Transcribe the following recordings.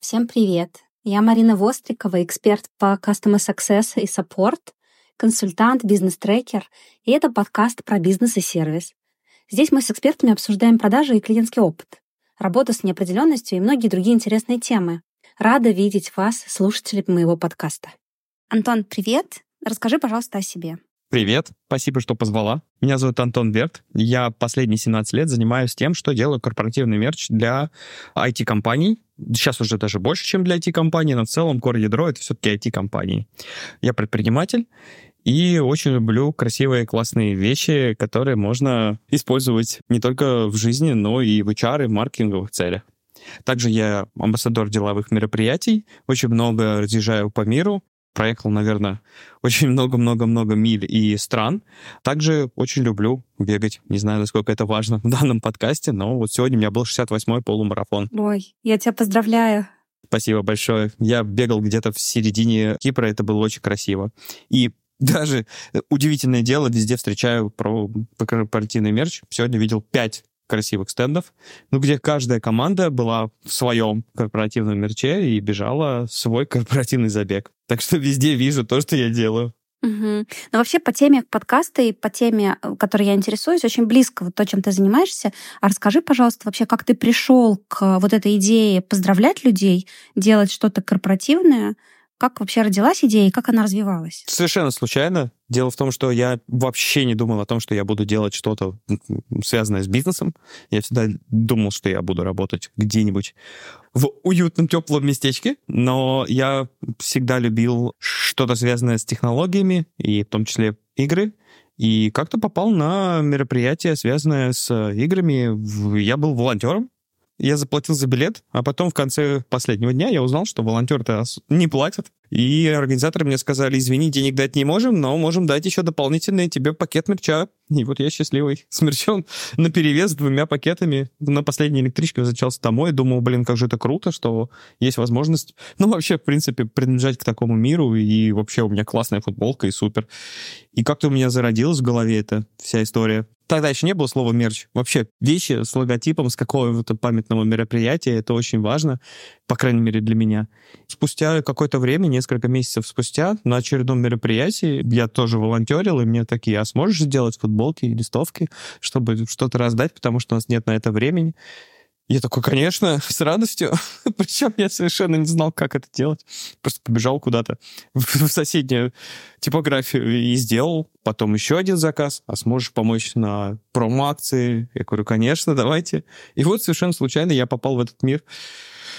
Всем привет! Я Марина Вострикова, эксперт по Customer Success и Support, консультант, бизнес-трекер, и это подкаст про бизнес и сервис. Здесь мы с экспертами обсуждаем продажи и клиентский опыт, работу с неопределенностью и многие другие интересные темы. Рада видеть вас, слушатели моего подкаста. Антон, привет! Расскажи, пожалуйста, о себе. Привет, спасибо, что позвала. Меня зовут Антон Верт. Я последние 17 лет занимаюсь тем, что делаю корпоративный мерч для IT-компаний. Сейчас уже даже больше, чем для IT-компаний, но в целом core ядро — это все-таки IT-компании. Я предприниматель, и очень люблю красивые, классные вещи, которые можно использовать не только в жизни, но и в HR и в маркетинговых целях. Также я амбассадор деловых мероприятий, очень много разъезжаю по миру, проехал, наверное, очень много-много-много миль и стран. Также очень люблю бегать. Не знаю, насколько это важно в данном подкасте, но вот сегодня у меня был 68-й полумарафон. Ой, я тебя поздравляю. Спасибо большое. Я бегал где-то в середине Кипра, это было очень красиво. И даже удивительное дело, везде встречаю про корпоративный мерч. Сегодня видел пять красивых стендов, ну, где каждая команда была в своем корпоративном мерче и бежала свой корпоративный забег. Так что везде вижу то, что я делаю. Угу. Но вообще по теме подкаста и по теме, э, которой я интересуюсь, очень близко вот то, чем ты занимаешься. А расскажи, пожалуйста, вообще, как ты пришел к вот этой идее поздравлять людей, делать что-то корпоративное, как вообще родилась идея и как она развивалась? Совершенно случайно. Дело в том, что я вообще не думал о том, что я буду делать что-то связанное с бизнесом. Я всегда думал, что я буду работать где-нибудь в уютном, теплом местечке, но я всегда любил что-то связанное с технологиями, и в том числе игры. И как-то попал на мероприятие, связанное с играми. Я был волонтером, я заплатил за билет, а потом в конце последнего дня я узнал, что волонтеры не платят. И организаторы мне сказали, извини, денег дать не можем, но можем дать еще дополнительный тебе пакет мерча. И вот я счастливый. С мерчом на перевес двумя пакетами. На последней электричке возвращался домой. Думал, блин, как же это круто, что есть возможность, ну, вообще, в принципе, принадлежать к такому миру. И вообще у меня классная футболка и супер. И как-то у меня зародилась в голове эта вся история. Тогда еще не было слова мерч. Вообще вещи с логотипом с какого-то памятного мероприятия, это очень важно, по крайней мере для меня. Спустя какое-то время, несколько месяцев спустя, на очередном мероприятии я тоже волонтерил, и мне такие, а сможешь сделать футболки и листовки, чтобы что-то раздать, потому что у нас нет на это времени. Я такой, конечно, с радостью. Причем я совершенно не знал, как это делать. Просто побежал куда-то в соседнюю типографию и сделал. Потом еще один заказ. А сможешь помочь на промо-акции? Я говорю, конечно, давайте. И вот совершенно случайно я попал в этот мир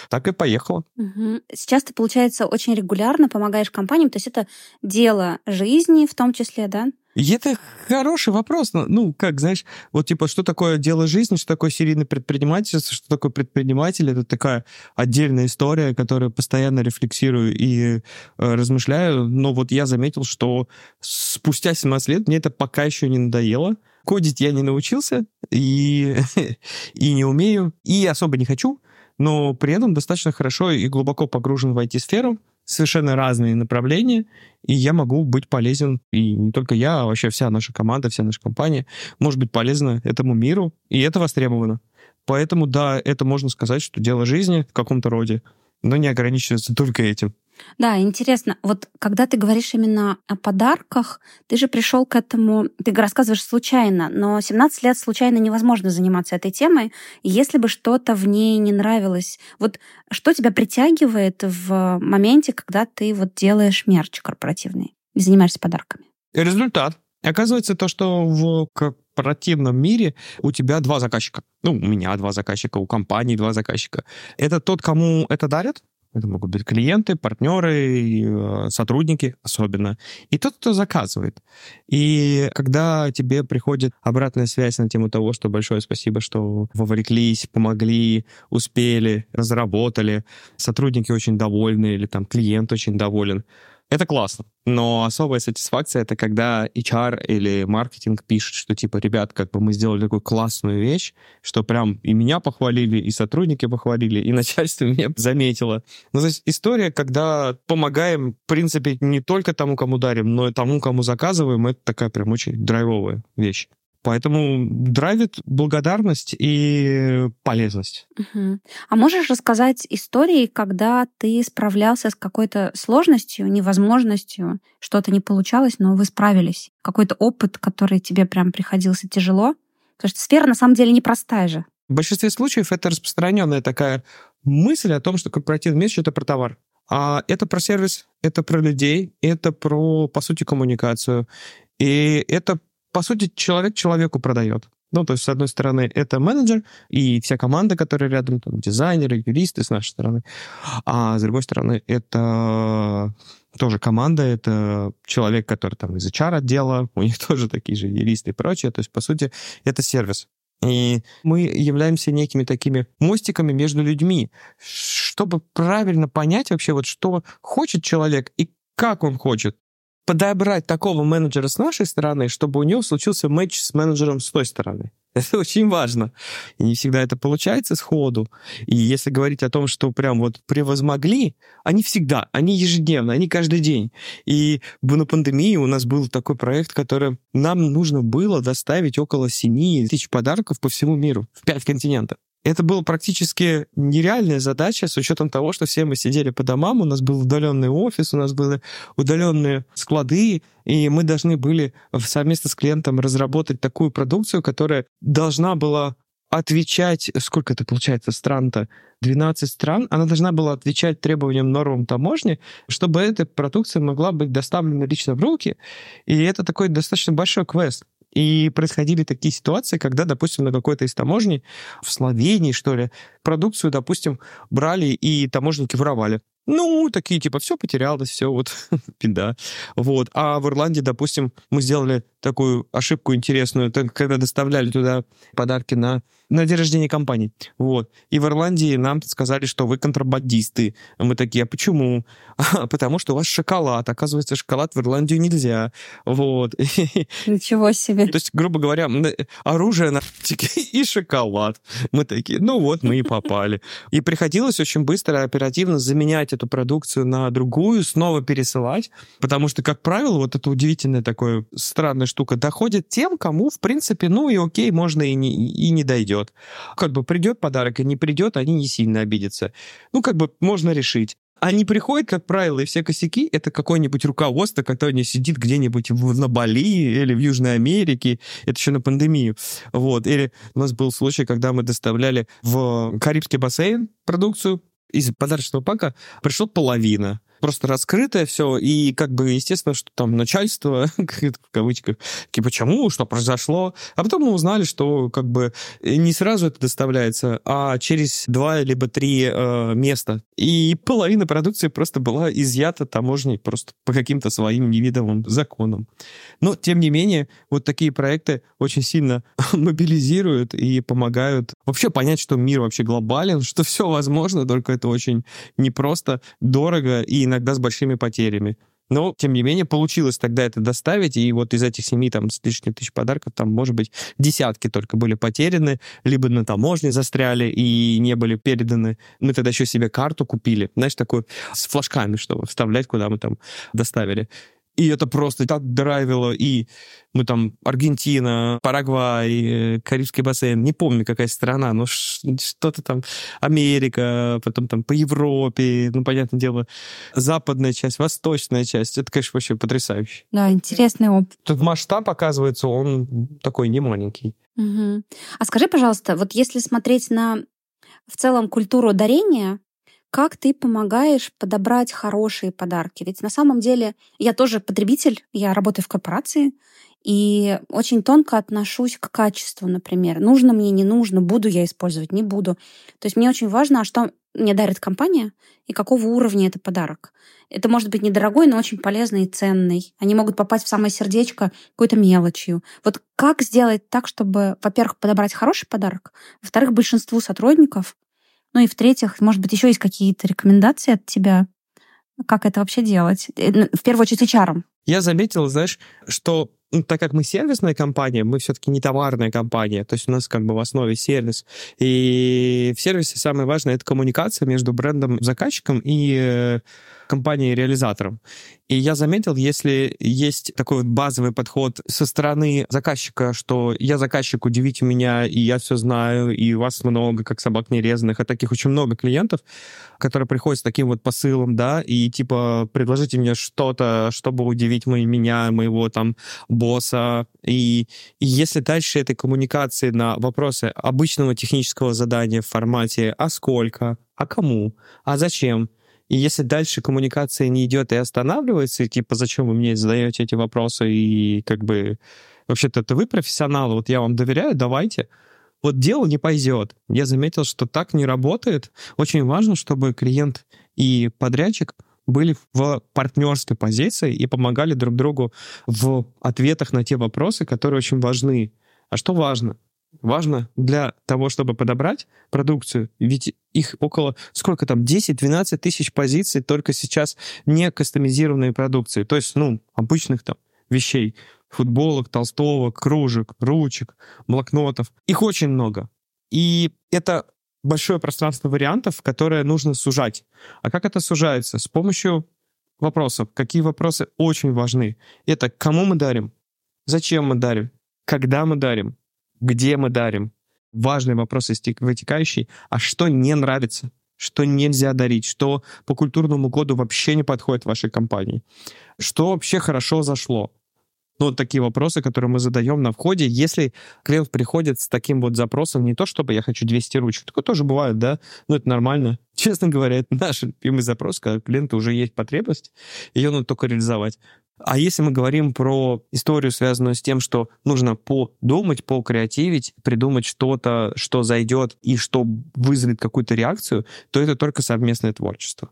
так и поехала. Угу. Сейчас ты, получается, очень регулярно помогаешь компаниям, то есть это дело жизни в том числе, да? И это хороший вопрос. Ну, как, знаешь, вот типа, что такое дело жизни, что такое серийный предпринимательство, что такое предприниматель, это такая отдельная история, которую постоянно рефлексирую и э, размышляю. Но вот я заметил, что спустя 17 лет мне это пока еще не надоело. Кодить я не научился и, и не умею, и особо не хочу, но при этом достаточно хорошо и глубоко погружен в IT-сферу, совершенно разные направления, и я могу быть полезен, и не только я, а вообще вся наша команда, вся наша компания может быть полезна этому миру, и это востребовано. Поэтому, да, это можно сказать, что дело жизни в каком-то роде, но не ограничивается только этим. Да, интересно. Вот когда ты говоришь именно о подарках, ты же пришел к этому, ты рассказываешь случайно, но 17 лет случайно невозможно заниматься этой темой. если бы что-то в ней не нравилось, вот что тебя притягивает в моменте, когда ты вот делаешь мерч корпоративный занимаешься подарками? Результат. Оказывается, то, что в корпоративном мире у тебя два заказчика. Ну, у меня два заказчика, у компании два заказчика. Это тот, кому это дарят, это могут быть клиенты, партнеры, э, сотрудники особенно. И тот, кто заказывает. И когда тебе приходит обратная связь на тему того, что большое спасибо, что вовлеклись, помогли, успели, разработали, сотрудники очень довольны или там клиент очень доволен, это классно. Но особая сатисфакция — это когда HR или маркетинг пишет, что типа, ребят, как бы мы сделали такую классную вещь, что прям и меня похвалили, и сотрудники похвалили, и начальство меня заметило. Ну, то есть история, когда помогаем, в принципе, не только тому, кому дарим, но и тому, кому заказываем, это такая прям очень драйвовая вещь. Поэтому драйвит благодарность и полезность. Угу. А можешь рассказать истории, когда ты справлялся с какой-то сложностью, невозможностью, что-то не получалось, но вы справились? Какой-то опыт, который тебе прям приходился тяжело? Потому что сфера на самом деле непростая же. В большинстве случаев это распространенная такая мысль о том, что корпоративный менеджер — это про товар. А это про сервис, это про людей, это про, по сути, коммуникацию. И это по сути, человек человеку продает. Ну, то есть, с одной стороны, это менеджер и вся команда, которая рядом, там, дизайнеры, юристы с нашей стороны. А с другой стороны, это тоже команда, это человек, который там из HR-отдела, у них тоже такие же юристы и прочее. То есть, по сути, это сервис. И мы являемся некими такими мостиками между людьми, чтобы правильно понять вообще, вот что хочет человек и как он хочет подобрать такого менеджера с нашей стороны, чтобы у него случился матч с менеджером с той стороны. Это очень важно. И не всегда это получается сходу. И если говорить о том, что прям вот превозмогли, они всегда, они ежедневно, они каждый день. И на пандемии у нас был такой проект, который нам нужно было доставить около 7 тысяч подарков по всему миру, в 5 континентов. Это была практически нереальная задача с учетом того, что все мы сидели по домам, у нас был удаленный офис, у нас были удаленные склады, и мы должны были совместно с клиентом разработать такую продукцию, которая должна была отвечать, сколько это получается стран-то, 12 стран, она должна была отвечать требованиям нормам таможни, чтобы эта продукция могла быть доставлена лично в руки. И это такой достаточно большой квест. И происходили такие ситуации, когда, допустим, на какой-то из таможней, в Словении, что ли, продукцию, допустим, брали и таможенники воровали. Ну, такие, типа, все потерялось, все, вот, беда. Вот. А в Ирландии, допустим, мы сделали такую ошибку интересную, когда доставляли туда подарки на, на день рождения компании. Вот. И в Ирландии нам сказали, что вы контрабандисты. Мы такие, а почему? А, потому что у вас шоколад. Оказывается, шоколад в Ирландию нельзя. Вот. Ничего себе. То есть, грубо говоря, оружие, наркотики и шоколад. Мы такие, ну вот, мы и попали. И приходилось очень быстро, оперативно заменять эту продукцию на другую, снова пересылать, потому что, как правило, вот это удивительное такое странное штука доходит тем, кому, в принципе, ну и окей, можно и не, и не дойдет. Как бы придет подарок и не придет, они не сильно обидятся. Ну, как бы можно решить. Они приходят, как правило, и все косяки — это какое-нибудь руководство, которое сидит где-нибудь на Бали или в Южной Америке. Это еще на пандемию. Вот. Или у нас был случай, когда мы доставляли в Карибский бассейн продукцию, из подарочного пака пришло половина просто раскрытое все, и как бы, естественно, что там начальство, в кавычках, такие, почему, что произошло. А потом мы узнали, что как бы не сразу это доставляется, а через два либо три э, места. И половина продукции просто была изъята таможней просто по каким-то своим невидимым законам. Но, тем не менее, вот такие проекты очень сильно мобилизируют и помогают вообще понять, что мир вообще глобален, что все возможно, только это очень непросто, дорого и иногда с большими потерями. Но, тем не менее, получилось тогда это доставить, и вот из этих семи там с лишним тысяч подарков, там, может быть, десятки только были потеряны, либо на таможне застряли и не были переданы. Мы тогда еще себе карту купили, знаешь, такую с флажками, чтобы вставлять, куда мы там доставили. И это просто так драйвило. И мы там Аргентина, Парагвай, Карибский бассейн, не помню, какая страна, но что-то там Америка, потом там по Европе, ну, понятное дело, западная часть, восточная часть. Это, конечно, вообще потрясающе. Да, интересный опыт. Тут масштаб, оказывается, он такой не маленький. Угу. А скажи, пожалуйста, вот если смотреть на в целом культуру дарения, как ты помогаешь подобрать хорошие подарки? Ведь на самом деле я тоже потребитель, я работаю в корпорации, и очень тонко отношусь к качеству, например. Нужно мне, не нужно, буду я использовать, не буду. То есть мне очень важно, а что мне дарит компания и какого уровня это подарок. Это может быть недорогой, но очень полезный и ценный. Они могут попасть в самое сердечко какой-то мелочью. Вот как сделать так, чтобы, во-первых, подобрать хороший подарок, во-вторых, большинству сотрудников ну и в-третьих, может быть, еще есть какие-то рекомендации от тебя, как это вообще делать? Э, в первую очередь HR. Я заметил, знаешь, что ну, так как мы сервисная компания, мы все-таки не товарная компания, то есть у нас как бы в основе сервис. И в сервисе самое важное — это коммуникация между брендом, заказчиком и э, компанией-реализатором. И я заметил, если есть такой вот базовый подход со стороны заказчика, что я заказчик, удивите меня, и я все знаю, и вас много, как собак нерезанных, а таких очень много клиентов, которые приходят с таким вот посылом, да, и типа предложите мне что-то, чтобы удивить меня, моего там босса. И, если дальше этой коммуникации на вопросы обычного технического задания в формате «а сколько?», «а кому?», «а зачем?», и если дальше коммуникация не идет и останавливается, типа, зачем вы мне задаете эти вопросы, и как бы, вообще-то это вы профессионалы, вот я вам доверяю, давайте. Вот дело не пойдет. Я заметил, что так не работает. Очень важно, чтобы клиент и подрядчик были в партнерской позиции и помогали друг другу в ответах на те вопросы, которые очень важны. А что важно? важно для того, чтобы подобрать продукцию, ведь их около, сколько там, 10-12 тысяч позиций только сейчас не кастомизированной продукции, то есть, ну, обычных там вещей, футболок, толстовок, кружек, ручек, блокнотов. Их очень много. И это большое пространство вариантов, которое нужно сужать. А как это сужается? С помощью вопросов. Какие вопросы очень важны? Это кому мы дарим? Зачем мы дарим? Когда мы дарим? где мы дарим. Важный вопрос вытекающий, а что не нравится, что нельзя дарить, что по культурному коду вообще не подходит вашей компании, что вообще хорошо зашло. Ну, такие вопросы, которые мы задаем на входе. Если клиент приходит с таким вот запросом, не то чтобы я хочу 200 ручек, такое тоже бывает, да, ну, это нормально. Честно говоря, это наш любимый запрос, когда у клиента уже есть потребность, ее надо только реализовать. А если мы говорим про историю, связанную с тем, что нужно подумать, покреативить, придумать что-то, что зайдет и что вызовет какую-то реакцию, то это только совместное творчество.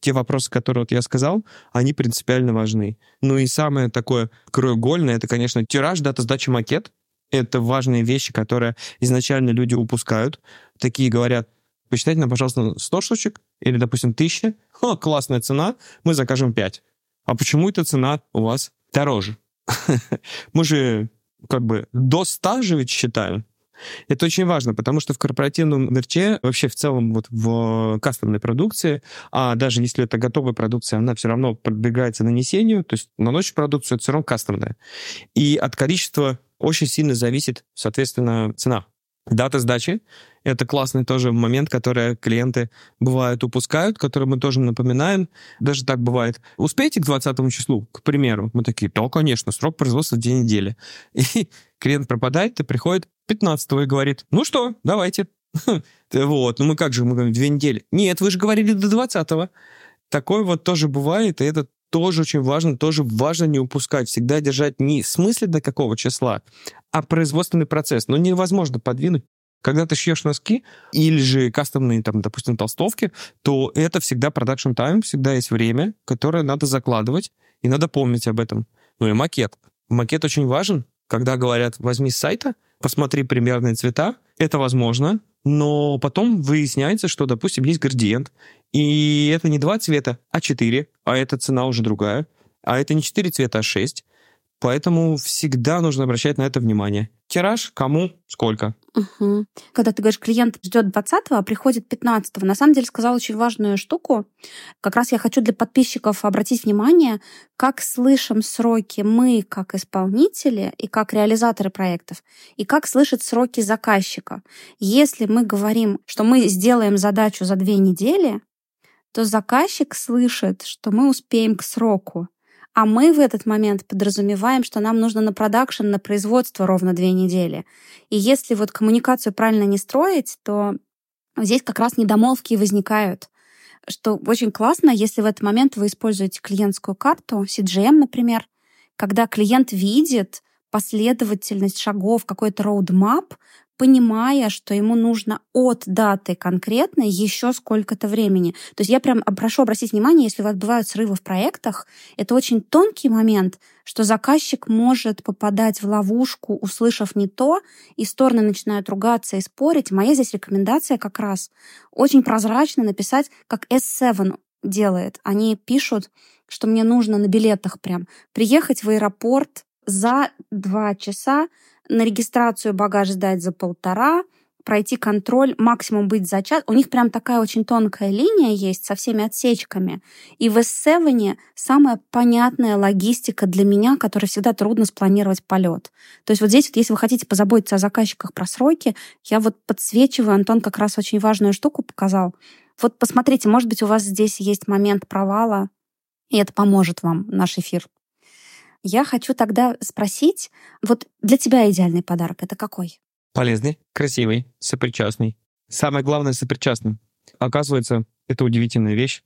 Те вопросы, которые вот я сказал, они принципиально важны. Ну и самое такое краеугольное, это, конечно, тираж, дата сдачи макет. Это важные вещи, которые изначально люди упускают. Такие говорят, посчитайте нам, пожалуйста, 100 штучек или, допустим, 1000. О, классная цена, мы закажем 5 а почему эта цена у вас дороже? Мы же как бы до 100 же ведь считаем. Это очень важно, потому что в корпоративном мерче, вообще в целом вот в кастомной продукции, а даже если это готовая продукция, она все равно продвигается нанесению, то есть наносишь продукцию, это все равно кастомная. И от количества очень сильно зависит, соответственно, цена. Дата сдачи — это классный тоже момент, который клиенты бывают упускают, который мы тоже напоминаем. Даже так бывает. Успеете к 20 числу, к примеру? Мы такие, да, конечно, срок производства две недели. И клиент пропадает и приходит 15 и говорит, ну что, давайте. Вот, ну мы как же, мы говорим, две недели. Нет, вы же говорили до 20 -го. Такое вот тоже бывает, и это тоже очень важно, тоже важно не упускать, всегда держать не смысле до какого числа, а производственный процесс. Но невозможно подвинуть. Когда ты шьешь носки или же кастомные, там, допустим, толстовки, то это всегда продакшн тайм, всегда есть время, которое надо закладывать, и надо помнить об этом. Ну и макет. Макет очень важен. Когда говорят, возьми с сайта, посмотри примерные цвета, это возможно, но потом выясняется, что, допустим, есть градиент, и это не два цвета, а четыре, а эта цена уже другая, а это не четыре цвета, а шесть. Поэтому всегда нужно обращать на это внимание. Тираж кому сколько. Угу. Когда ты говоришь, клиент ждет 20-го, а приходит 15-го, на самом деле сказал очень важную штуку. Как раз я хочу для подписчиков обратить внимание, как слышим сроки мы как исполнители и как реализаторы проектов, и как слышат сроки заказчика. Если мы говорим, что мы сделаем задачу за две недели, то заказчик слышит, что мы успеем к сроку. А мы в этот момент подразумеваем, что нам нужно на продакшн, на производство ровно две недели. И если вот коммуникацию правильно не строить, то здесь как раз недомолвки возникают. Что очень классно, если в этот момент вы используете клиентскую карту, CGM, например, когда клиент видит последовательность шагов, какой-то roadmap, понимая, что ему нужно от даты конкретной еще сколько-то времени. То есть я прям прошу обратить внимание, если у вас бывают срывы в проектах, это очень тонкий момент, что заказчик может попадать в ловушку, услышав не то, и стороны начинают ругаться и спорить. Моя здесь рекомендация как раз очень прозрачно написать, как S7 делает. Они пишут, что мне нужно на билетах прям приехать в аэропорт за два часа, на регистрацию багаж сдать за полтора, пройти контроль, максимум быть за час. У них прям такая очень тонкая линия есть со всеми отсечками. И в S7 самая понятная логистика для меня, которая всегда трудно спланировать полет. То есть вот здесь вот, если вы хотите позаботиться о заказчиках про сроки, я вот подсвечиваю, Антон как раз очень важную штуку показал. Вот посмотрите, может быть, у вас здесь есть момент провала, и это поможет вам, наш эфир. Я хочу тогда спросить, вот для тебя идеальный подарок это какой? Полезный, красивый, сопричастный. Самое главное, сопричастный. Оказывается, это удивительная вещь,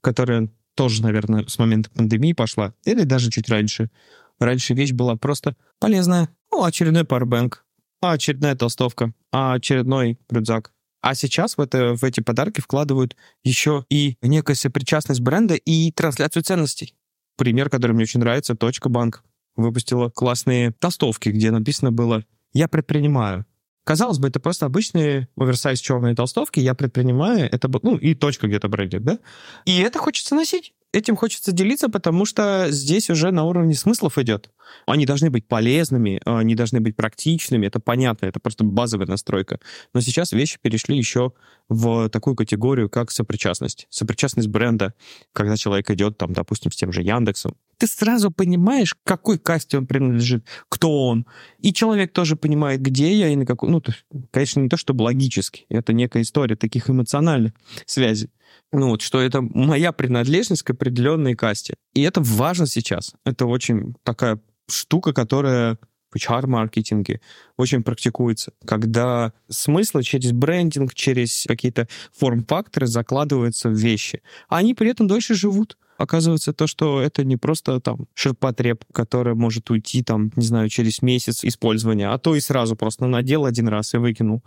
которая тоже, наверное, с момента пандемии пошла, или даже чуть раньше. Раньше вещь была просто полезная. Ну, очередной парбэнк, а очередная толстовка, а очередной рюкзак. А сейчас в, это, в эти подарки вкладывают еще и некая сопричастность бренда и трансляцию ценностей. Пример, который мне очень нравится, Точка Банк выпустила классные толстовки, где написано было «Я предпринимаю». Казалось бы, это просто обычные оверсайз черные толстовки, я предпринимаю, это, ну, и точка где-то брендит, да? И это хочется носить этим хочется делиться, потому что здесь уже на уровне смыслов идет. Они должны быть полезными, они должны быть практичными, это понятно, это просто базовая настройка. Но сейчас вещи перешли еще в такую категорию, как сопричастность. Сопричастность бренда, когда человек идет, там, допустим, с тем же Яндексом. Ты сразу понимаешь, к какой касте он принадлежит, кто он. И человек тоже понимает, где я и на какой... Ну, конечно, не то чтобы логически, это некая история таких эмоциональных связей ну вот, что это моя принадлежность к определенной касте. И это важно сейчас. Это очень такая штука, которая в HR-маркетинге очень практикуется, когда смыслы через брендинг, через какие-то форм-факторы закладываются в вещи, а они при этом дольше живут. Оказывается, то, что это не просто там ширпотреб, который может уйти там, не знаю, через месяц использования, а то и сразу просто надел один раз и выкинул.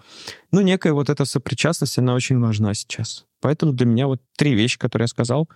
Ну, некая вот эта сопричастность, она очень важна сейчас. Поэтому для меня вот три вещи, которые я сказал,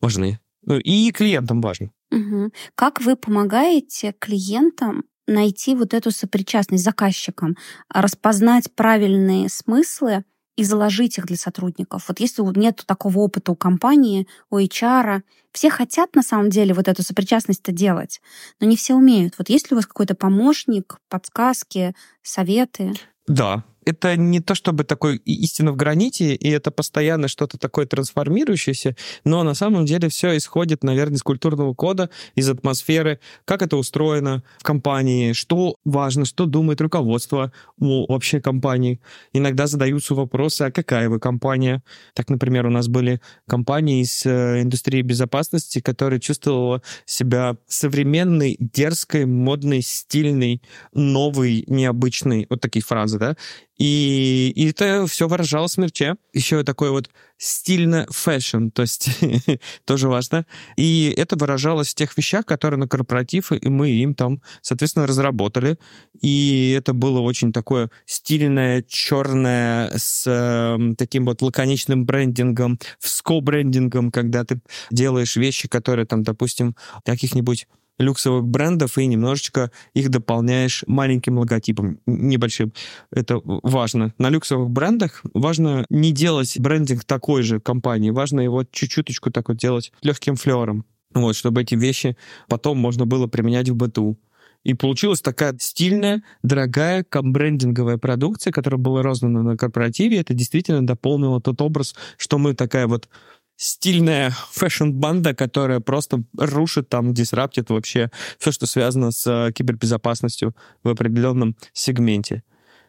важны. Ну, и клиентам важно. Угу. Как вы помогаете клиентам найти вот эту сопричастность заказчикам, распознать правильные смыслы и заложить их для сотрудников. Вот если нет такого опыта у компании, у HR, все хотят на самом деле вот эту сопричастность-то делать, но не все умеют. Вот есть ли у вас какой-то помощник, подсказки, советы? Да, это не то чтобы такой истина в граните, и это постоянно что-то такое трансформирующееся, но на самом деле все исходит, наверное, из культурного кода, из атмосферы, как это устроено в компании, что важно, что думает руководство о вообще компании. Иногда задаются вопросы, а какая вы компания? Так, например, у нас были компании из э, индустрии безопасности, которые чувствовала себя современной, дерзкой, модной, стильной, новой, необычной. Вот такие фразы, да? И, и это все выражалось в мерче. Еще такой вот стильно fashion, то есть тоже важно. И это выражалось в тех вещах, которые на корпоратив, и мы им там, соответственно, разработали. И это было очень такое стильное, черное, с э, таким вот лаконичным брендингом, с ко-брендингом, когда ты делаешь вещи, которые там, допустим, каких-нибудь люксовых брендов и немножечко их дополняешь маленьким логотипом, небольшим. Это важно. На люксовых брендах важно не делать брендинг такой же компании, важно его чуть-чуточку так вот делать легким флером, вот, чтобы эти вещи потом можно было применять в быту. И получилась такая стильная, дорогая кобрендинговая продукция, которая была роздана на корпоративе. Это действительно дополнило тот образ, что мы такая вот стильная fashion-банда, которая просто рушит там, disrupt ит вообще все, что связано с э, кибербезопасностью в определенном сегменте.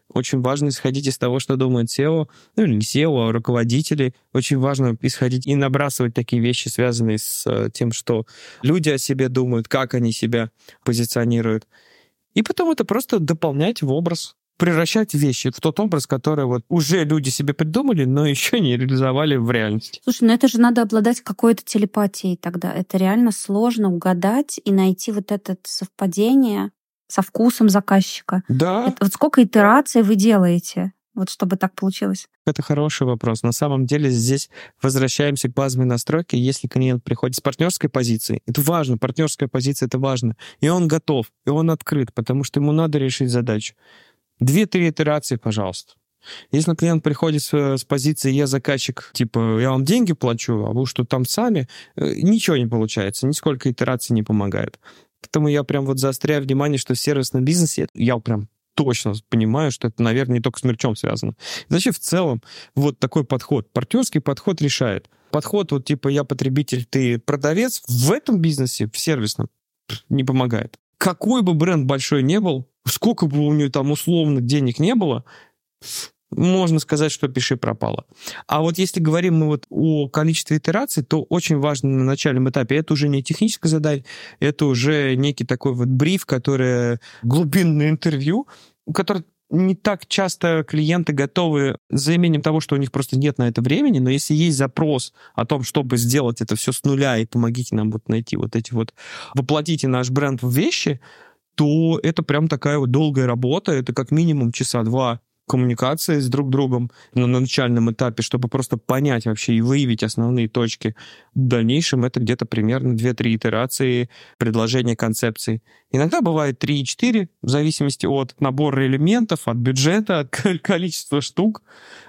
Очень важно исходить из того, что думает SEO, ну или не SEO, а руководители. Очень важно исходить и набрасывать такие вещи, связанные с э, тем, что люди о себе думают, как они себя позиционируют. И потом это просто дополнять в образ превращать вещи в тот образ, который вот уже люди себе придумали, но еще не реализовали в реальности. Слушай, ну это же надо обладать какой-то телепатией тогда. Это реально сложно угадать и найти вот это совпадение со вкусом заказчика. Да. Это, вот сколько итераций вы делаете? Вот чтобы так получилось? Это хороший вопрос. На самом деле здесь возвращаемся к базовой настройке. Если клиент приходит с партнерской позиции, это важно, партнерская позиция это важно. И он готов, и он открыт, потому что ему надо решить задачу. Две-три итерации, пожалуйста. Если клиент приходит с, с позиции «я заказчик», типа «я вам деньги плачу, а вы что там сами», э, ничего не получается, нисколько итераций не помогает. Поэтому я прям вот заостряю внимание, что в сервисном бизнесе я прям точно понимаю, что это, наверное, не только с мерчом связано. Значит, в целом, вот такой подход, партнерский подход решает. Подход вот типа я потребитель, ты продавец, в этом бизнесе, в сервисном, не помогает. Какой бы бренд большой не был, сколько бы у него там условно денег не было, можно сказать, что пиши пропало. А вот если говорим мы вот о количестве итераций, то очень важно на начальном этапе, это уже не техническая задача, это уже некий такой вот бриф, который глубинное интервью, который не так часто клиенты готовы за имением того, что у них просто нет на это времени, но если есть запрос о том, чтобы сделать это все с нуля и помогите нам вот найти вот эти вот, воплотите наш бренд в вещи, то это прям такая вот долгая работа, это как минимум часа два коммуникации с друг другом на начальном этапе, чтобы просто понять вообще и выявить основные точки. В дальнейшем это где-то примерно 2-3 итерации предложения концепции. Иногда бывает 3-4, в зависимости от набора элементов, от бюджета, от количества штук.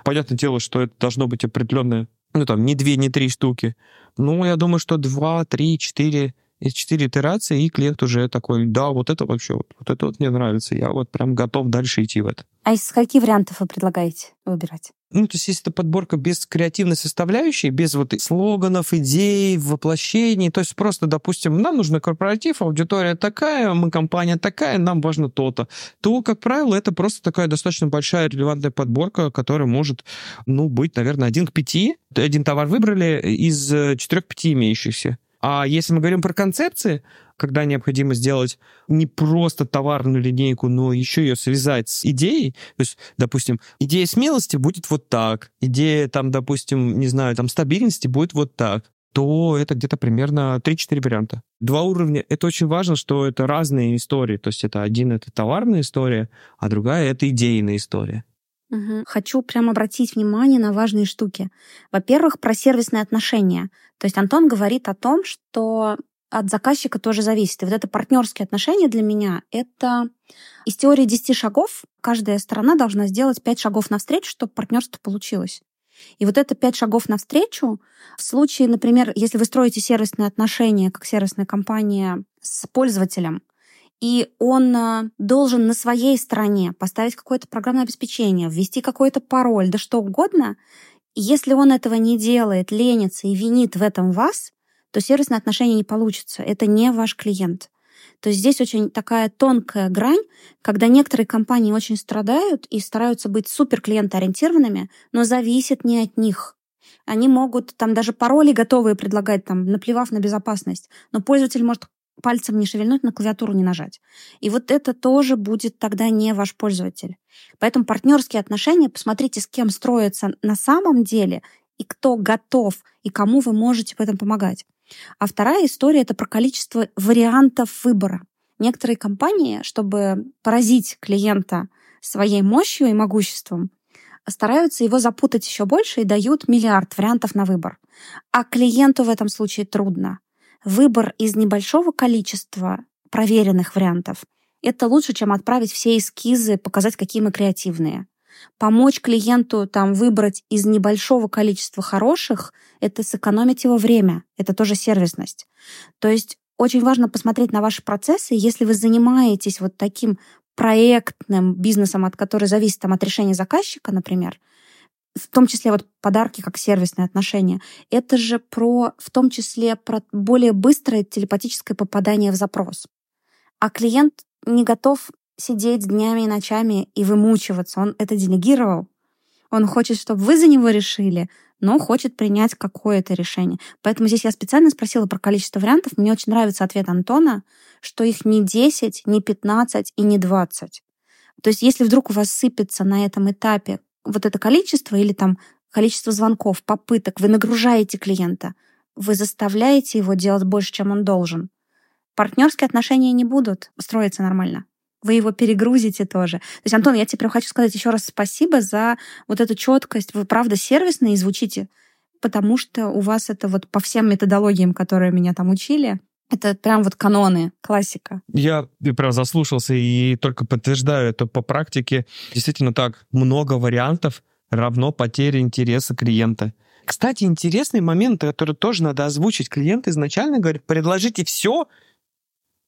Понятное дело, что это должно быть определенное, ну там, не 2, не 3 штуки. Ну, я думаю, что 2, 3, 4 из четыре итерации, и клиент уже такой, да, вот это вообще, вот, вот это вот мне нравится, я вот прям готов дальше идти в это. А из каких вариантов вы предлагаете выбирать? Ну, то есть, если это подборка без креативной составляющей, без вот слоганов, идей, воплощений, то есть просто, допустим, нам нужен корпоратив, аудитория такая, мы компания такая, нам важно то-то, то, как правило, это просто такая достаточно большая релевантная подборка, которая может, ну, быть, наверное, один к пяти. Один товар выбрали из э, четырех-пяти имеющихся. А если мы говорим про концепции, когда необходимо сделать не просто товарную линейку, но еще ее связать с идеей, то есть, допустим, идея смелости будет вот так, идея, там, допустим, не знаю, там, стабильности будет вот так, то это где-то примерно 3-4 варианта. Два уровня. Это очень важно, что это разные истории. То есть это один — это товарная история, а другая — это идейная история. Угу. Хочу прямо обратить внимание на важные штуки. Во-первых, про сервисные отношения. То есть Антон говорит о том, что от заказчика тоже зависит. И вот это партнерские отношения для меня — это из теории 10 шагов каждая сторона должна сделать 5 шагов навстречу, чтобы партнерство получилось. И вот это пять шагов навстречу, в случае, например, если вы строите сервисные отношения, как сервисная компания с пользователем, и он э, должен на своей стороне поставить какое-то программное обеспечение, ввести какой-то пароль, да что угодно. Если он этого не делает, ленится и винит в этом вас, то сервисное отношение не получится. Это не ваш клиент. То есть здесь очень такая тонкая грань, когда некоторые компании очень страдают и стараются быть супер клиентоориентированными, но зависит не от них. Они могут там даже пароли готовые предлагать, там, наплевав на безопасность, но пользователь может пальцем не шевельнуть, на клавиатуру не нажать. И вот это тоже будет тогда не ваш пользователь. Поэтому партнерские отношения, посмотрите, с кем строятся на самом деле, и кто готов, и кому вы можете в этом помогать. А вторая история — это про количество вариантов выбора. Некоторые компании, чтобы поразить клиента своей мощью и могуществом, стараются его запутать еще больше и дают миллиард вариантов на выбор. А клиенту в этом случае трудно выбор из небольшого количества проверенных вариантов — это лучше, чем отправить все эскизы, показать, какие мы креативные. Помочь клиенту там выбрать из небольшого количества хороших — это сэкономить его время. Это тоже сервисность. То есть очень важно посмотреть на ваши процессы. Если вы занимаетесь вот таким проектным бизнесом, от которого зависит там, от решения заказчика, например, в том числе вот подарки как сервисные отношения, это же про, в том числе про более быстрое телепатическое попадание в запрос. А клиент не готов сидеть днями и ночами и вымучиваться. Он это делегировал. Он хочет, чтобы вы за него решили, но хочет принять какое-то решение. Поэтому здесь я специально спросила про количество вариантов. Мне очень нравится ответ Антона, что их не 10, не 15 и не 20. То есть если вдруг у вас сыпется на этом этапе вот это количество или там количество звонков, попыток, вы нагружаете клиента, вы заставляете его делать больше, чем он должен. Партнерские отношения не будут строиться нормально. Вы его перегрузите тоже. То есть, Антон, я тебе хочу сказать еще раз спасибо за вот эту четкость. Вы правда сервисные звучите, потому что у вас это вот по всем методологиям, которые меня там учили, это прям вот каноны, классика. Я прям заслушался и только подтверждаю это по практике. Действительно так, много вариантов равно потере интереса клиента. Кстати, интересный момент, который тоже надо озвучить. Клиент изначально говорит, предложите все,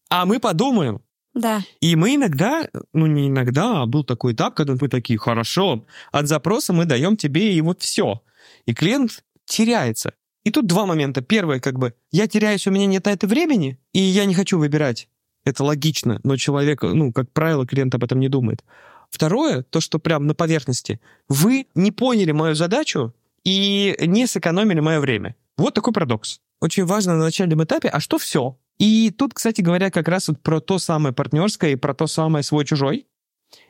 а мы подумаем. Да. И мы иногда, ну не иногда, а был такой этап, когда мы такие, хорошо, от запроса мы даем тебе и вот все. И клиент теряется. И тут два момента. Первое, как бы, я теряюсь, у меня нет на это времени, и я не хочу выбирать. Это логично, но человек, ну, как правило, клиент об этом не думает. Второе, то, что прям на поверхности. Вы не поняли мою задачу и не сэкономили мое время. Вот такой парадокс. Очень важно на начальном этапе, а что все? И тут, кстати говоря, как раз вот про то самое партнерское и про то самое свой-чужой.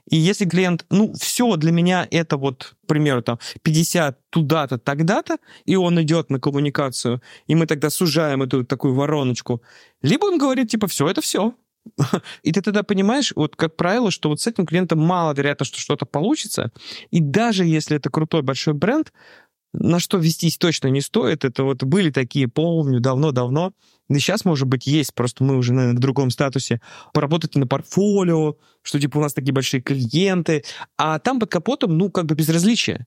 И если клиент, ну, все для меня это вот, к примеру, там, 50 туда-то, тогда-то, и он идет на коммуникацию, и мы тогда сужаем эту такую вороночку, либо он говорит, типа, все, это все. И ты тогда понимаешь, вот как правило, что вот с этим клиентом маловероятно, что что-то получится. И даже если это крутой большой бренд, на что вестись точно не стоит. Это вот были такие, помню, давно-давно. И сейчас, может быть, есть, просто мы уже, наверное, в другом статусе. Поработать на портфолио, что, типа, у нас такие большие клиенты. А там под капотом, ну, как бы безразличие.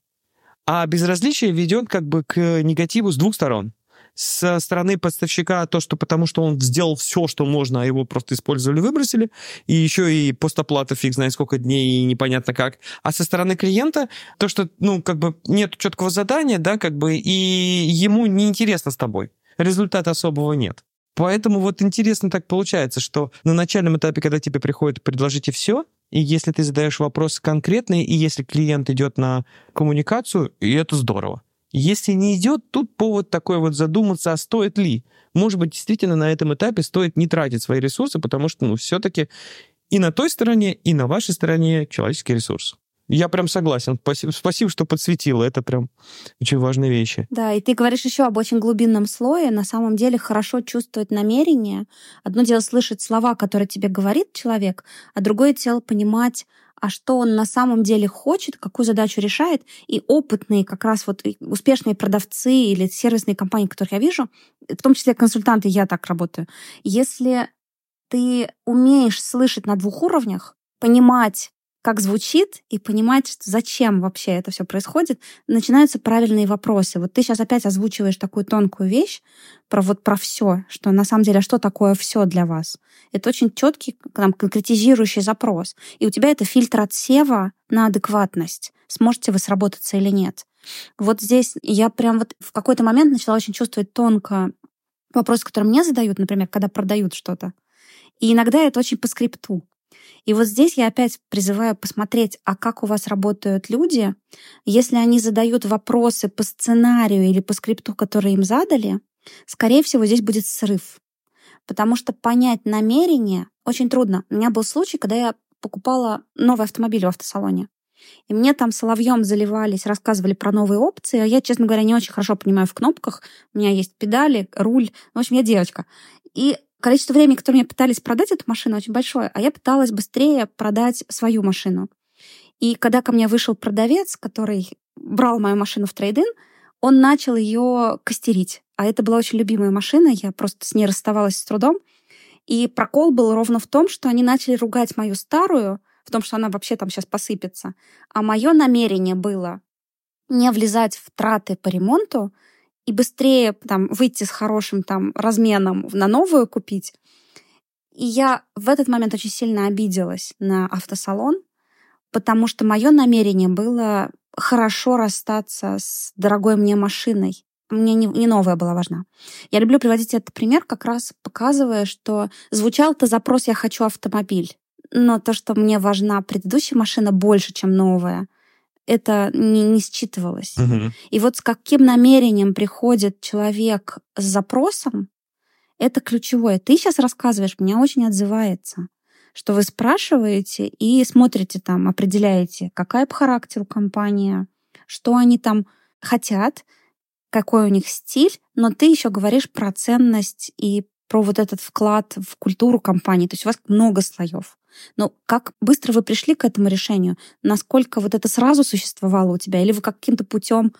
А безразличие ведет как бы к негативу с двух сторон со стороны поставщика то, что потому что он сделал все, что можно, а его просто использовали, выбросили, и еще и постоплата фиг знает сколько дней, и непонятно как. А со стороны клиента то, что, ну, как бы нет четкого задания, да, как бы, и ему неинтересно с тобой. Результата особого нет. Поэтому вот интересно так получается, что на начальном этапе, когда тебе приходит «предложите все», и если ты задаешь вопросы конкретные, и если клиент идет на коммуникацию, и это здорово. Если не идет, тут повод такой вот задуматься, а стоит ли. Может быть, действительно на этом этапе стоит не тратить свои ресурсы, потому что, ну, все-таки и на той стороне, и на вашей стороне человеческий ресурс. Я прям согласен. Спасибо, спасибо, что подсветила. Это прям очень важные вещи. Да, и ты говоришь еще об очень глубинном слое. На самом деле хорошо чувствовать намерение. Одно дело слышать слова, которые тебе говорит человек, а другое дело понимать, а что он на самом деле хочет, какую задачу решает. И опытные как раз вот успешные продавцы или сервисные компании, которых я вижу, в том числе консультанты, я так работаю, если ты умеешь слышать на двух уровнях, понимать, как звучит, и понимать, что зачем вообще это все происходит, начинаются правильные вопросы. Вот ты сейчас опять озвучиваешь такую тонкую вещь про вот про все, что на самом деле, а что такое все для вас. Это очень четкий, там, конкретизирующий запрос. И у тебя это фильтр отсева на адекватность. Сможете вы сработаться или нет. Вот здесь я прям вот в какой-то момент начала очень чувствовать тонко вопросы, которые мне задают, например, когда продают что-то. И иногда это очень по скрипту. И вот здесь я опять призываю посмотреть, а как у вас работают люди. Если они задают вопросы по сценарию или по скрипту, который им задали, скорее всего, здесь будет срыв. Потому что понять намерение очень трудно. У меня был случай, когда я покупала новый автомобиль в автосалоне. И мне там соловьем заливались, рассказывали про новые опции. А я, честно говоря, не очень хорошо понимаю в кнопках. У меня есть педали, руль. В общем, я девочка. И количество времени, которое мне пытались продать эту машину, очень большое, а я пыталась быстрее продать свою машину. И когда ко мне вышел продавец, который брал мою машину в трейдин, он начал ее костерить. А это была очень любимая машина, я просто с ней расставалась с трудом. И прокол был ровно в том, что они начали ругать мою старую, в том, что она вообще там сейчас посыпется. А мое намерение было не влезать в траты по ремонту, и быстрее там выйти с хорошим там разменом на новую купить. И я в этот момент очень сильно обиделась на автосалон, потому что мое намерение было хорошо расстаться с дорогой мне машиной. Мне не, не новая была важна. Я люблю приводить этот пример, как раз показывая, что звучал-то запрос «я хочу автомобиль», но то, что мне важна предыдущая машина больше, чем новая — это не, не считывалось. Угу. И вот с каким намерением приходит человек с запросом, это ключевое. Ты сейчас рассказываешь, меня очень отзывается, что вы спрашиваете и смотрите там, определяете, какая по характеру компания, что они там хотят, какой у них стиль, но ты еще говоришь про ценность и про вот этот вклад в культуру компании. То есть у вас много слоев. Но как быстро вы пришли к этому решению? Насколько вот это сразу существовало у тебя? Или вы каким-то путем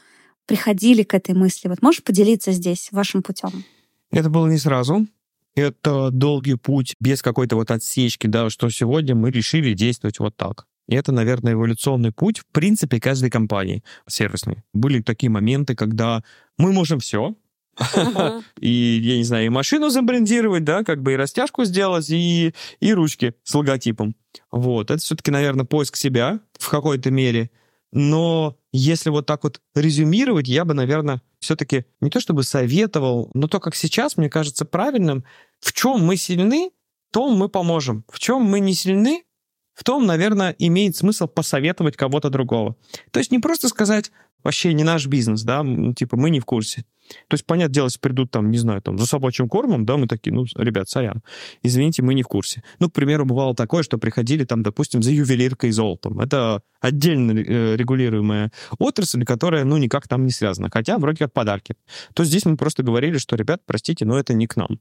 приходили к этой мысли? Вот можешь поделиться здесь вашим путем? Это было не сразу. Это долгий путь без какой-то вот отсечки, да, что сегодня мы решили действовать вот так. И это, наверное, эволюционный путь, в принципе, каждой компании сервисной. Были такие моменты, когда мы можем все, И, я не знаю, и машину забрендировать, да, как бы и растяжку сделать, и, и ручки с логотипом. Вот. Это все-таки, наверное, поиск себя в какой-то мере. Но если вот так вот резюмировать, я бы, наверное, все-таки не то чтобы советовал, но то, как сейчас, мне кажется правильным, в чем мы сильны, том мы поможем. В чем мы не сильны, в том, наверное, имеет смысл посоветовать кого-то другого. То есть не просто сказать, вообще не наш бизнес, да, типа мы не в курсе. То есть, понятное дело, если придут там, не знаю, там, за собачьим кормом, да, мы такие, ну, ребят, сорян, извините, мы не в курсе. Ну, к примеру, бывало такое, что приходили там, допустим, за ювелиркой и золотом. Это отдельно э, регулируемая отрасль, которая, ну, никак там не связана. Хотя вроде как подарки. То здесь мы просто говорили, что, ребят, простите, но это не к нам.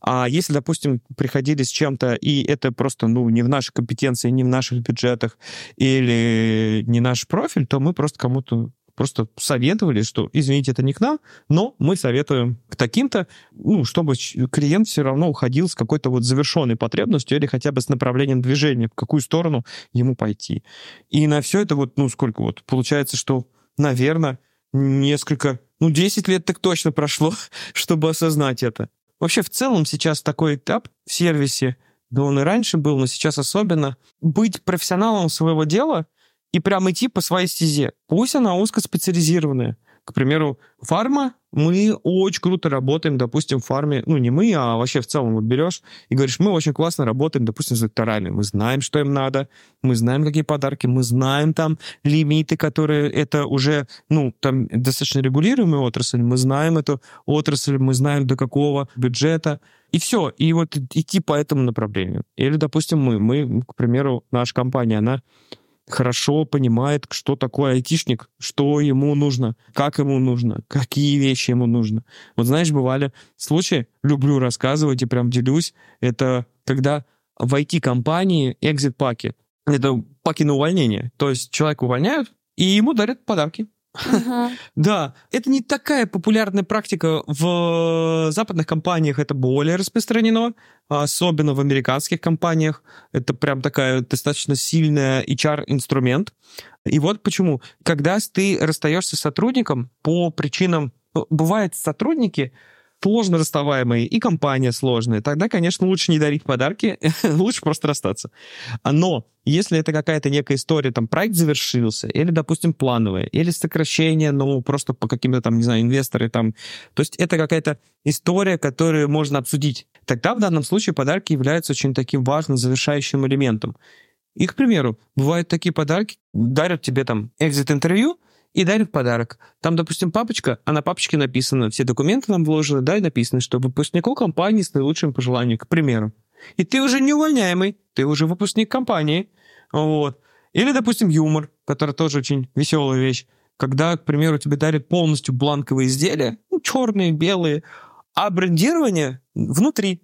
А если, допустим, приходили с чем-то, и это просто, ну, не в нашей компетенции, не в наших бюджетах, или не наш профиль, то мы просто кому-то просто советовали, что, извините, это не к нам, но мы советуем к таким-то, ну, чтобы клиент все равно уходил с какой-то вот завершенной потребностью или хотя бы с направлением движения, в какую сторону ему пойти. И на все это вот, ну, сколько вот, получается, что, наверное, несколько, ну, 10 лет так точно прошло, чтобы осознать это. Вообще, в целом сейчас такой этап в сервисе, да он и раньше был, но сейчас особенно, быть профессионалом своего дела и прям идти по своей стезе. Пусть она узкоспециализированная. К примеру, фарма, мы очень круто работаем, допустим, в фарме, ну, не мы, а вообще в целом вот берешь и говоришь, мы очень классно работаем, допустим, с докторами, мы знаем, что им надо, мы знаем, какие подарки, мы знаем там лимиты, которые это уже, ну, там достаточно регулируемая отрасль, мы знаем эту отрасль, мы знаем до какого бюджета, и все, и вот идти по этому направлению. Или, допустим, мы, мы, к примеру, наша компания, она хорошо понимает, что такое айтишник, что ему нужно, как ему нужно, какие вещи ему нужно. Вот знаешь, бывали случаи, люблю рассказывать и прям делюсь, это когда в IT-компании экзит-паки, это паки на увольнение. То есть человека увольняют, и ему дарят подарки. Да, это не такая популярная практика в западных компаниях, это более распространено, особенно в американских компаниях. Это прям такая достаточно сильная HR-инструмент. И вот почему. Когда ты расстаешься с сотрудником по причинам... Бывают сотрудники, сложно расставаемые, и компания сложная, тогда, конечно, лучше не дарить подарки, лучше просто расстаться. Но если это какая-то некая история, там, проект завершился, или, допустим, плановая, или сокращение, ну, просто по каким-то там, не знаю, инвесторы там, то есть это какая-то история, которую можно обсудить, тогда в данном случае подарки являются очень таким важным завершающим элементом. И, к примеру, бывают такие подарки, дарят тебе там экзит-интервью, и дарит подарок. Там, допустим, папочка, а на папочке написано, все документы нам вложены, да, и написано, что выпускнику компании с наилучшим пожеланием, к примеру. И ты уже не увольняемый, ты уже выпускник компании. Вот. Или, допустим, юмор, который тоже очень веселая вещь. Когда, к примеру, тебе дарят полностью бланковые изделия, ну, черные, белые, а брендирование внутри,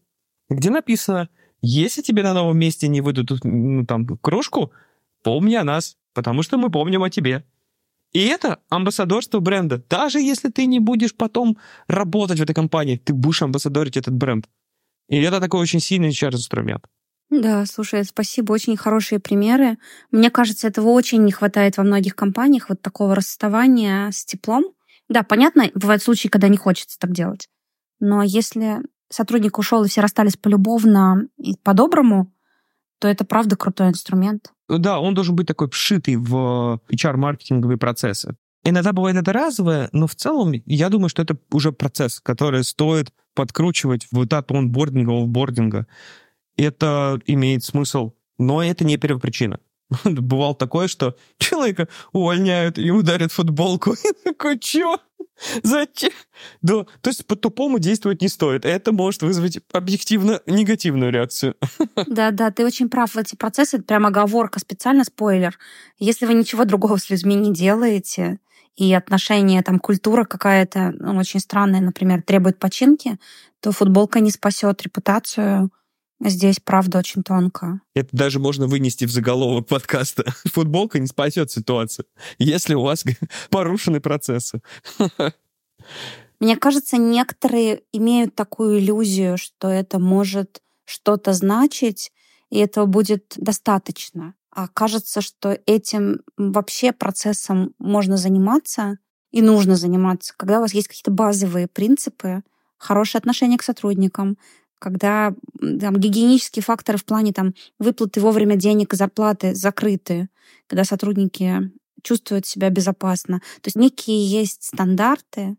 где написано, если тебе на новом месте не выдадут ну, там, кружку, помни о нас, потому что мы помним о тебе. И это амбассадорство бренда. Даже если ты не будешь потом работать в этой компании, ты будешь амбассадорить этот бренд. И это такой очень сильный HR-инструмент. Да, слушай, спасибо, очень хорошие примеры. Мне кажется, этого очень не хватает во многих компаниях, вот такого расставания с теплом. Да, понятно, бывают случаи, когда не хочется так делать. Но если сотрудник ушел и все расстались полюбовно и по-доброму, то это правда крутой инструмент. Да, он должен быть такой вшитый в HR-маркетинговые процессы. Иногда бывает это разовое, но в целом я думаю, что это уже процесс, который стоит подкручивать в этап онбординга, офбординга. Это имеет смысл, но это не первопричина. Бывало такое, что человека увольняют, ему дарят футболку. И такой, чё? Зачем? Да, то есть по-тупому действовать не стоит. Это может вызвать объективно негативную реакцию. Да, да, ты очень прав. Эти процессы, это прям оговорка, специально спойлер. Если вы ничего другого с людьми не делаете, и отношения, там, культура какая-то ну, очень странная, например, требует починки, то футболка не спасет репутацию Здесь правда очень тонко. Это даже можно вынести в заголовок подкаста. Футболка не спасет ситуацию, если у вас порушены процессы. Мне кажется, некоторые имеют такую иллюзию, что это может что-то значить, и этого будет достаточно. А кажется, что этим вообще процессом можно заниматься и нужно заниматься, когда у вас есть какие-то базовые принципы, хорошее отношение к сотрудникам, когда там, гигиенические факторы в плане там, выплаты вовремя денег и зарплаты закрыты, когда сотрудники чувствуют себя безопасно. То есть некие есть стандарты,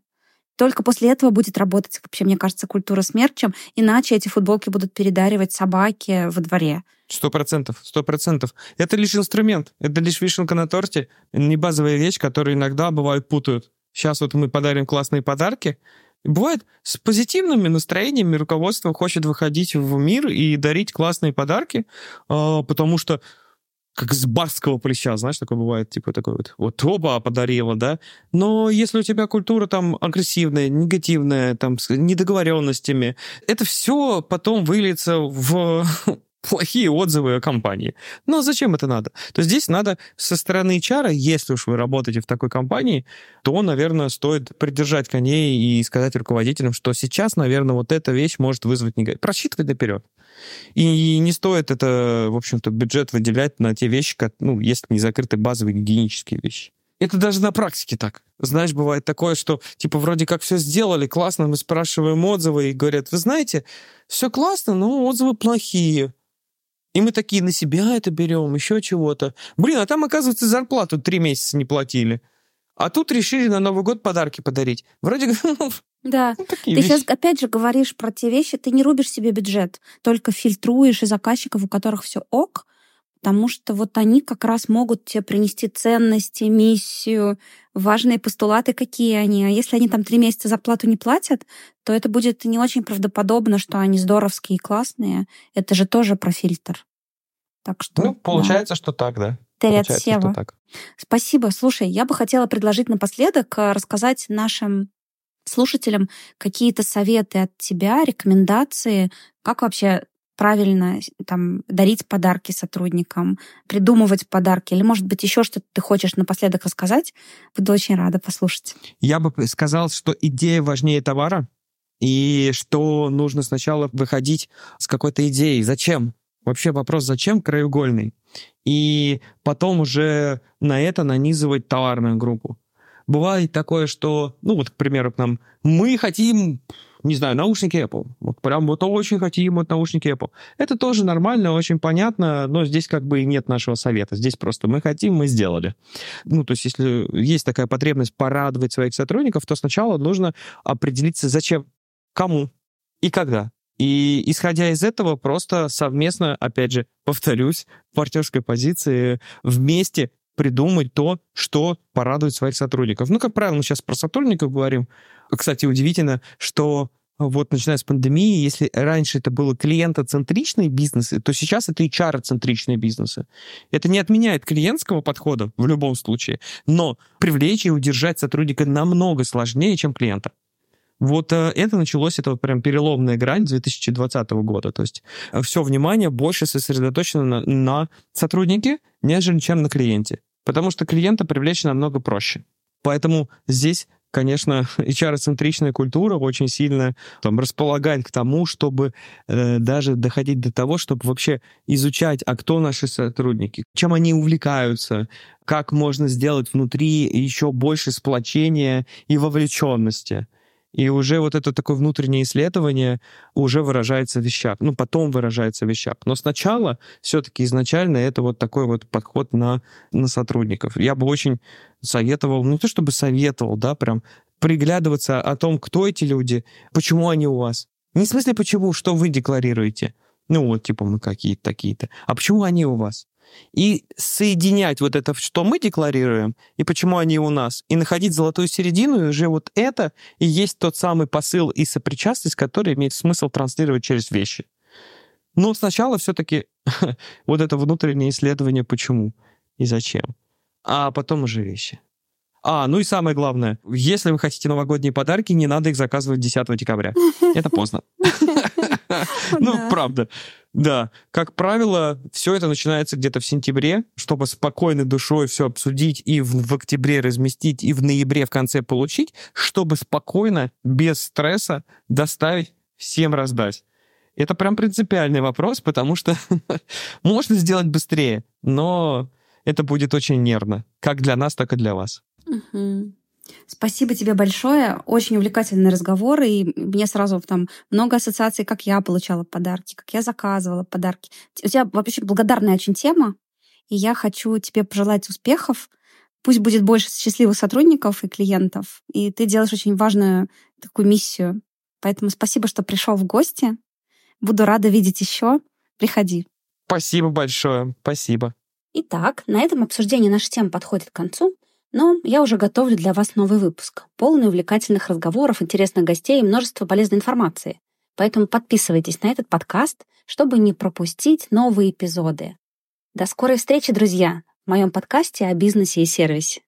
только после этого будет работать, вообще, мне кажется, культура смерчем, иначе эти футболки будут передаривать собаки во дворе. Сто процентов, сто процентов. Это лишь инструмент, это лишь вишенка на торте, не базовая вещь, которую иногда бывают путают. Сейчас вот мы подарим классные подарки, Бывает, с позитивными настроениями руководство хочет выходить в мир и дарить классные подарки, а, потому что как с барского плеча, знаешь, такое бывает, типа такой вот, вот оба подарила, да. Но если у тебя культура там агрессивная, негативная, там с недоговоренностями, это все потом выльется в плохие отзывы о компании. Но зачем это надо? То здесь надо со стороны HR, если уж вы работаете в такой компании, то, наверное, стоит придержать коней и сказать руководителям, что сейчас, наверное, вот эта вещь может вызвать негатив. Просчитывать наперед. И не стоит это, в общем-то, бюджет выделять на те вещи, как, ну, если не закрыты базовые гигиенические вещи. Это даже на практике так. Знаешь, бывает такое, что типа вроде как все сделали классно, мы спрашиваем отзывы и говорят, вы знаете, все классно, но отзывы плохие. И мы такие на себя это берем, еще чего-то. Блин, а там, оказывается, зарплату три месяца не платили. А тут решили на Новый год подарки подарить. Вроде ну, да. Ну, ты вещи. сейчас опять же говоришь про те вещи, ты не рубишь себе бюджет, только фильтруешь и заказчиков, у которых все ок, потому что вот они как раз могут тебе принести ценности, миссию, важные постулаты, какие они. А если они там три месяца зарплату не платят, то это будет не очень правдоподобно, что они здоровские и классные. Это же тоже про фильтр. Так что... Ну, получается, да. что так, да. Терят Сева. Спасибо. Слушай, я бы хотела предложить напоследок э, рассказать нашим слушателям какие-то советы от тебя, рекомендации, как вообще правильно там, дарить подарки сотрудникам, придумывать подарки, или, может быть, еще что-то ты хочешь напоследок рассказать, буду очень рада послушать. Я бы сказал, что идея важнее товара, и что нужно сначала выходить с какой-то идеей. Зачем? Вообще вопрос «зачем?» краеугольный. И потом уже на это нанизывать товарную группу. Бывает такое, что, ну вот, к примеру, к нам, мы хотим не знаю, наушники Apple. Вот прям вот очень хотим вот наушники Apple. Это тоже нормально, очень понятно, но здесь как бы и нет нашего совета. Здесь просто мы хотим, мы сделали. Ну, то есть если есть такая потребность порадовать своих сотрудников, то сначала нужно определиться, зачем, кому и когда. И исходя из этого, просто совместно, опять же, повторюсь, в партнерской позиции вместе придумать то, что порадует своих сотрудников. Ну, как правило, мы сейчас про сотрудников говорим. Кстати, удивительно, что вот начиная с пандемии, если раньше это было клиентоцентричные бизнесы, то сейчас это HR-центричные бизнесы. Это не отменяет клиентского подхода в любом случае, но привлечь и удержать сотрудника намного сложнее, чем клиента. Вот э, это началось, это вот прям переломная грань 2020 года. То есть э, все внимание больше сосредоточено на, на сотруднике, нежели чем на клиенте. Потому что клиента привлечь намного проще. Поэтому здесь конечно, HR-центричная культура очень сильно там, располагает к тому, чтобы э, даже доходить до того, чтобы вообще изучать, а кто наши сотрудники, чем они увлекаются, как можно сделать внутри еще больше сплочения и вовлеченности. И уже вот это такое внутреннее исследование уже выражается в вещах. Ну, потом выражается в вещах. Но сначала все-таки изначально это вот такой вот подход на, на сотрудников. Я бы очень советовал, ну, то чтобы советовал, да, прям приглядываться о том, кто эти люди, почему они у вас. Не в смысле почему, что вы декларируете. Ну, вот, типа, мы какие-то такие-то. А почему они у вас? И соединять вот это, что мы декларируем, и почему они у нас, и находить золотую середину, и уже вот это и есть тот самый посыл и сопричастность, который имеет смысл транслировать через вещи. Но сначала все-таки вот это внутреннее исследование, почему и зачем, а потом уже вещи. А, ну и самое главное, если вы хотите новогодние подарки, не надо их заказывать 10 декабря. Это поздно. Ну, правда. Да, как правило, все это начинается где-то в сентябре, чтобы спокойной душой все обсудить и в, в октябре разместить, и в ноябре в конце получить, чтобы спокойно, без стресса доставить, всем раздать. Это прям принципиальный вопрос, потому что можно сделать быстрее, но это будет очень нервно, как для нас, так и для вас. Угу. Спасибо тебе большое. Очень увлекательный разговор, и мне сразу там много ассоциаций, как я получала подарки, как я заказывала подарки. У тебя вообще благодарная очень тема, и я хочу тебе пожелать успехов. Пусть будет больше счастливых сотрудников и клиентов, и ты делаешь очень важную такую миссию. Поэтому спасибо, что пришел в гости. Буду рада видеть еще. Приходи. Спасибо большое. Спасибо. Итак, на этом обсуждение нашей темы подходит к концу. Но я уже готовлю для вас новый выпуск, полный увлекательных разговоров, интересных гостей и множество полезной информации. Поэтому подписывайтесь на этот подкаст, чтобы не пропустить новые эпизоды. До скорой встречи, друзья, в моем подкасте о бизнесе и сервисе.